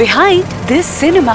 Behind this cinema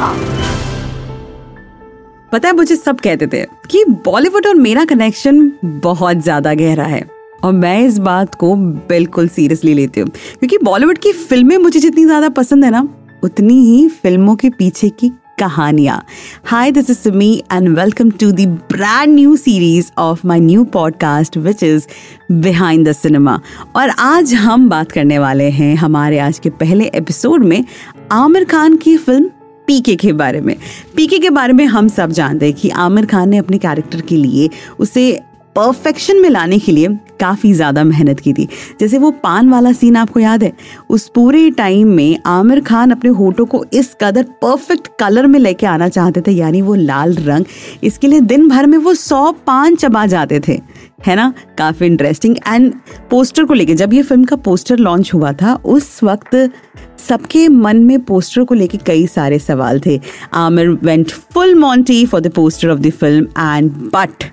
पता है, मुझे सब कहते थे कि बॉलीवुड और मेरा कनेक्शन बहुत ज़्यादा गहरा है। और मैं इस बात को बिल्कुल सीरियसली लेती हूँ। क्योंकि बॉलीवुड की फ़िल्में मुझे जितनी ज़्यादा पसंद है ना, उतनी ही फ़िल्मों के पीछे की कहानियाँ। Hi this is me and welcome to the brand new series of my new podcast which is behind the cinema और आज हम बात करने वाले हैं हमारे आज के पहले एपिसोड में आमिर खान की फ़िल्म पीके के बारे में। पीके के बारे में हम सब जानते हैं कि आमिर खान ने अपने कैरेक्टर के लिए उसे परफेक्शन में लाने के लिए काफ़ी ज़्यादा मेहनत की थी। जैसे वो पान वाला सीन आपको याद है? उस पूरे टाइम में आमिर खान अपने होठों को इस कदर परफेक्ट कलर में लेके आना चाहते थे, यानी वो लाल रंग, इसके लिए दिन भर में वो सौ पान चबा जाते थे। है ना? काफ़ी इंटरेस्टिंग एंड पोस्टर को लेके, जब ये फ़िल्म का पोस्टर लॉन्च हुआ था, उस वक्त सबके मन में पोस्टर को लेके कई सारे सवाल थे। Aamir went full monty for the poster of the film and but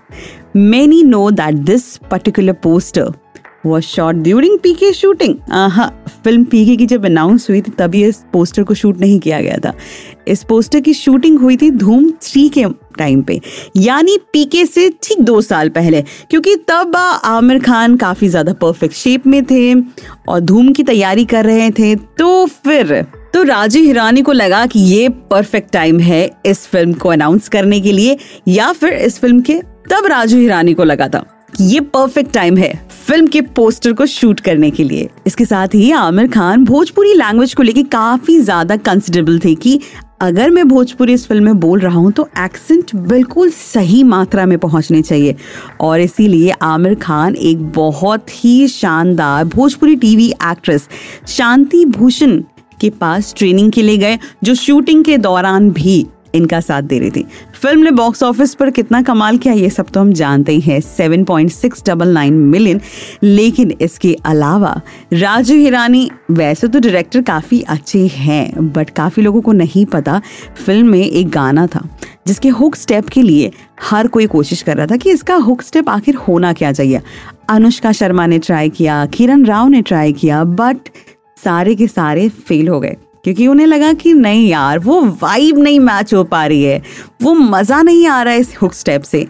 many know that this particular poster was shot during P K हाँ फ़िल्म पीके की जब अनाउंस हुई थी तभी इस पोस्टर को शूट नहीं किया गया था। इस पोस्टर की शूटिंग हुई थी धूम थ्री के टाइम पे। यानी पीके से ठीक दो साल पहले, क्योंकि तब आमिर खान काफ़ी ज़्यादा परफेक्ट शेप में थे और धूम की तैयारी कर रहे थे। तो फिर तो राजू हिरानी को लगा कि ये परफेक्ट टाइम है इस फ़िल्म को अनाउंस करने के लिए, या फिर इस फ़िल्म के तब राजू हिरानी को लगा था कि ये परफेक्ट टाइम है। फ़िल्म के पोस्टर को शूट करने के लिए। इसके साथ ही आमिर खान भोजपुरी लैंग्वेज को लेकर काफ़ी ज़्यादा कंसिडरेबल थे कि अगर मैं भोजपुरी इस फ़िल्म में बोल रहा हूँ तो एक्सेंट बिल्कुल सही मात्रा में पहुँचने चाहिए। और इसीलिए आमिर खान एक बहुत ही शानदार भोजपुरी टीवी एक्ट्रेस शांति भूषण के पास ट्रेनिंग के लिए गए, जो शूटिंग के दौरान भी इनका साथ दे रही थी। फ़िल्म ने बॉक्स ऑफ़िस पर कितना कमाल किया, ये सब तो हम जानते ही हैं। Seven point six double nine million लेकिन इसके अलावा, राजू हिरानी, वैसे तो डायरेक्टर काफ़ी अच्छे हैं बट काफ़ी लोगों को नहीं पता फ़िल्म में एक गाना था, जिसके हुक स्टेप के लिए हर कोई कोशिश कर रहा था कि इसका हुक स्टेप आखिर होना क्या चाहिए। अनुष्का शर्मा ने ट्राई किया, किरण राव ने ट्राई किया बट सारे के सारे फेल हो गए। क्योंकि उन्हें लगा कि नहीं यार, वो वाइब नहीं मैच हो पा रही है। वो मज़ा नहीं आ रहा है इस हुक स्टेप से।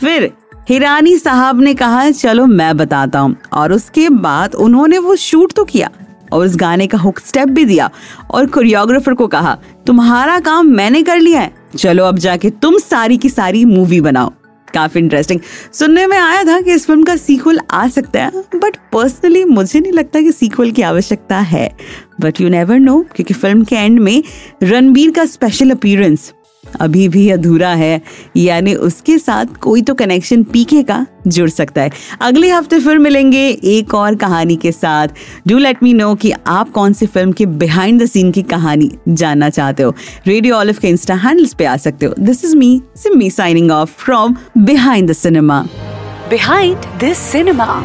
फिर हिरानी साहब ने कहा, चलो मैं बताता हूँ। और उसके बाद उन्होंने वो शूट तो किया और उस गाने का हुक स्टेप भी दिया और कोरियोग्राफर को कहा, तुम्हारा काम मैंने कर लिया है। चलो अब जाके तुम सारी की सारी मूवी बनाओ। काफ़ी इंटरेस्टिंग सुनने में आया था कि इस फ़िल्म का सीक्वल आ सकता है बट पर्सनली मुझे नहीं लगता कि सीक्वल की आवश्यकता है. बट यू नेवर नो क्योंकि फ़िल्म के एंड में रणबीर का स्पेशल अपीयरेंस अभी भी अधूरा है, यानी उसके साथ कोई तो कनेक्शन पीके का जुड़ सकता है। अगले हफ़्ते फिर मिलेंगे एक और कहानी के साथ। डू लेट मी नो कि आप कौन सी फ़िल्म के बिहाइंड द सीन की कहानी जानना चाहते हो। रेडियो ऑलिव के इंस्टा हैंडल्स पे आ सकते हो। This is me Simi signing off from behind the cinema behind this cinema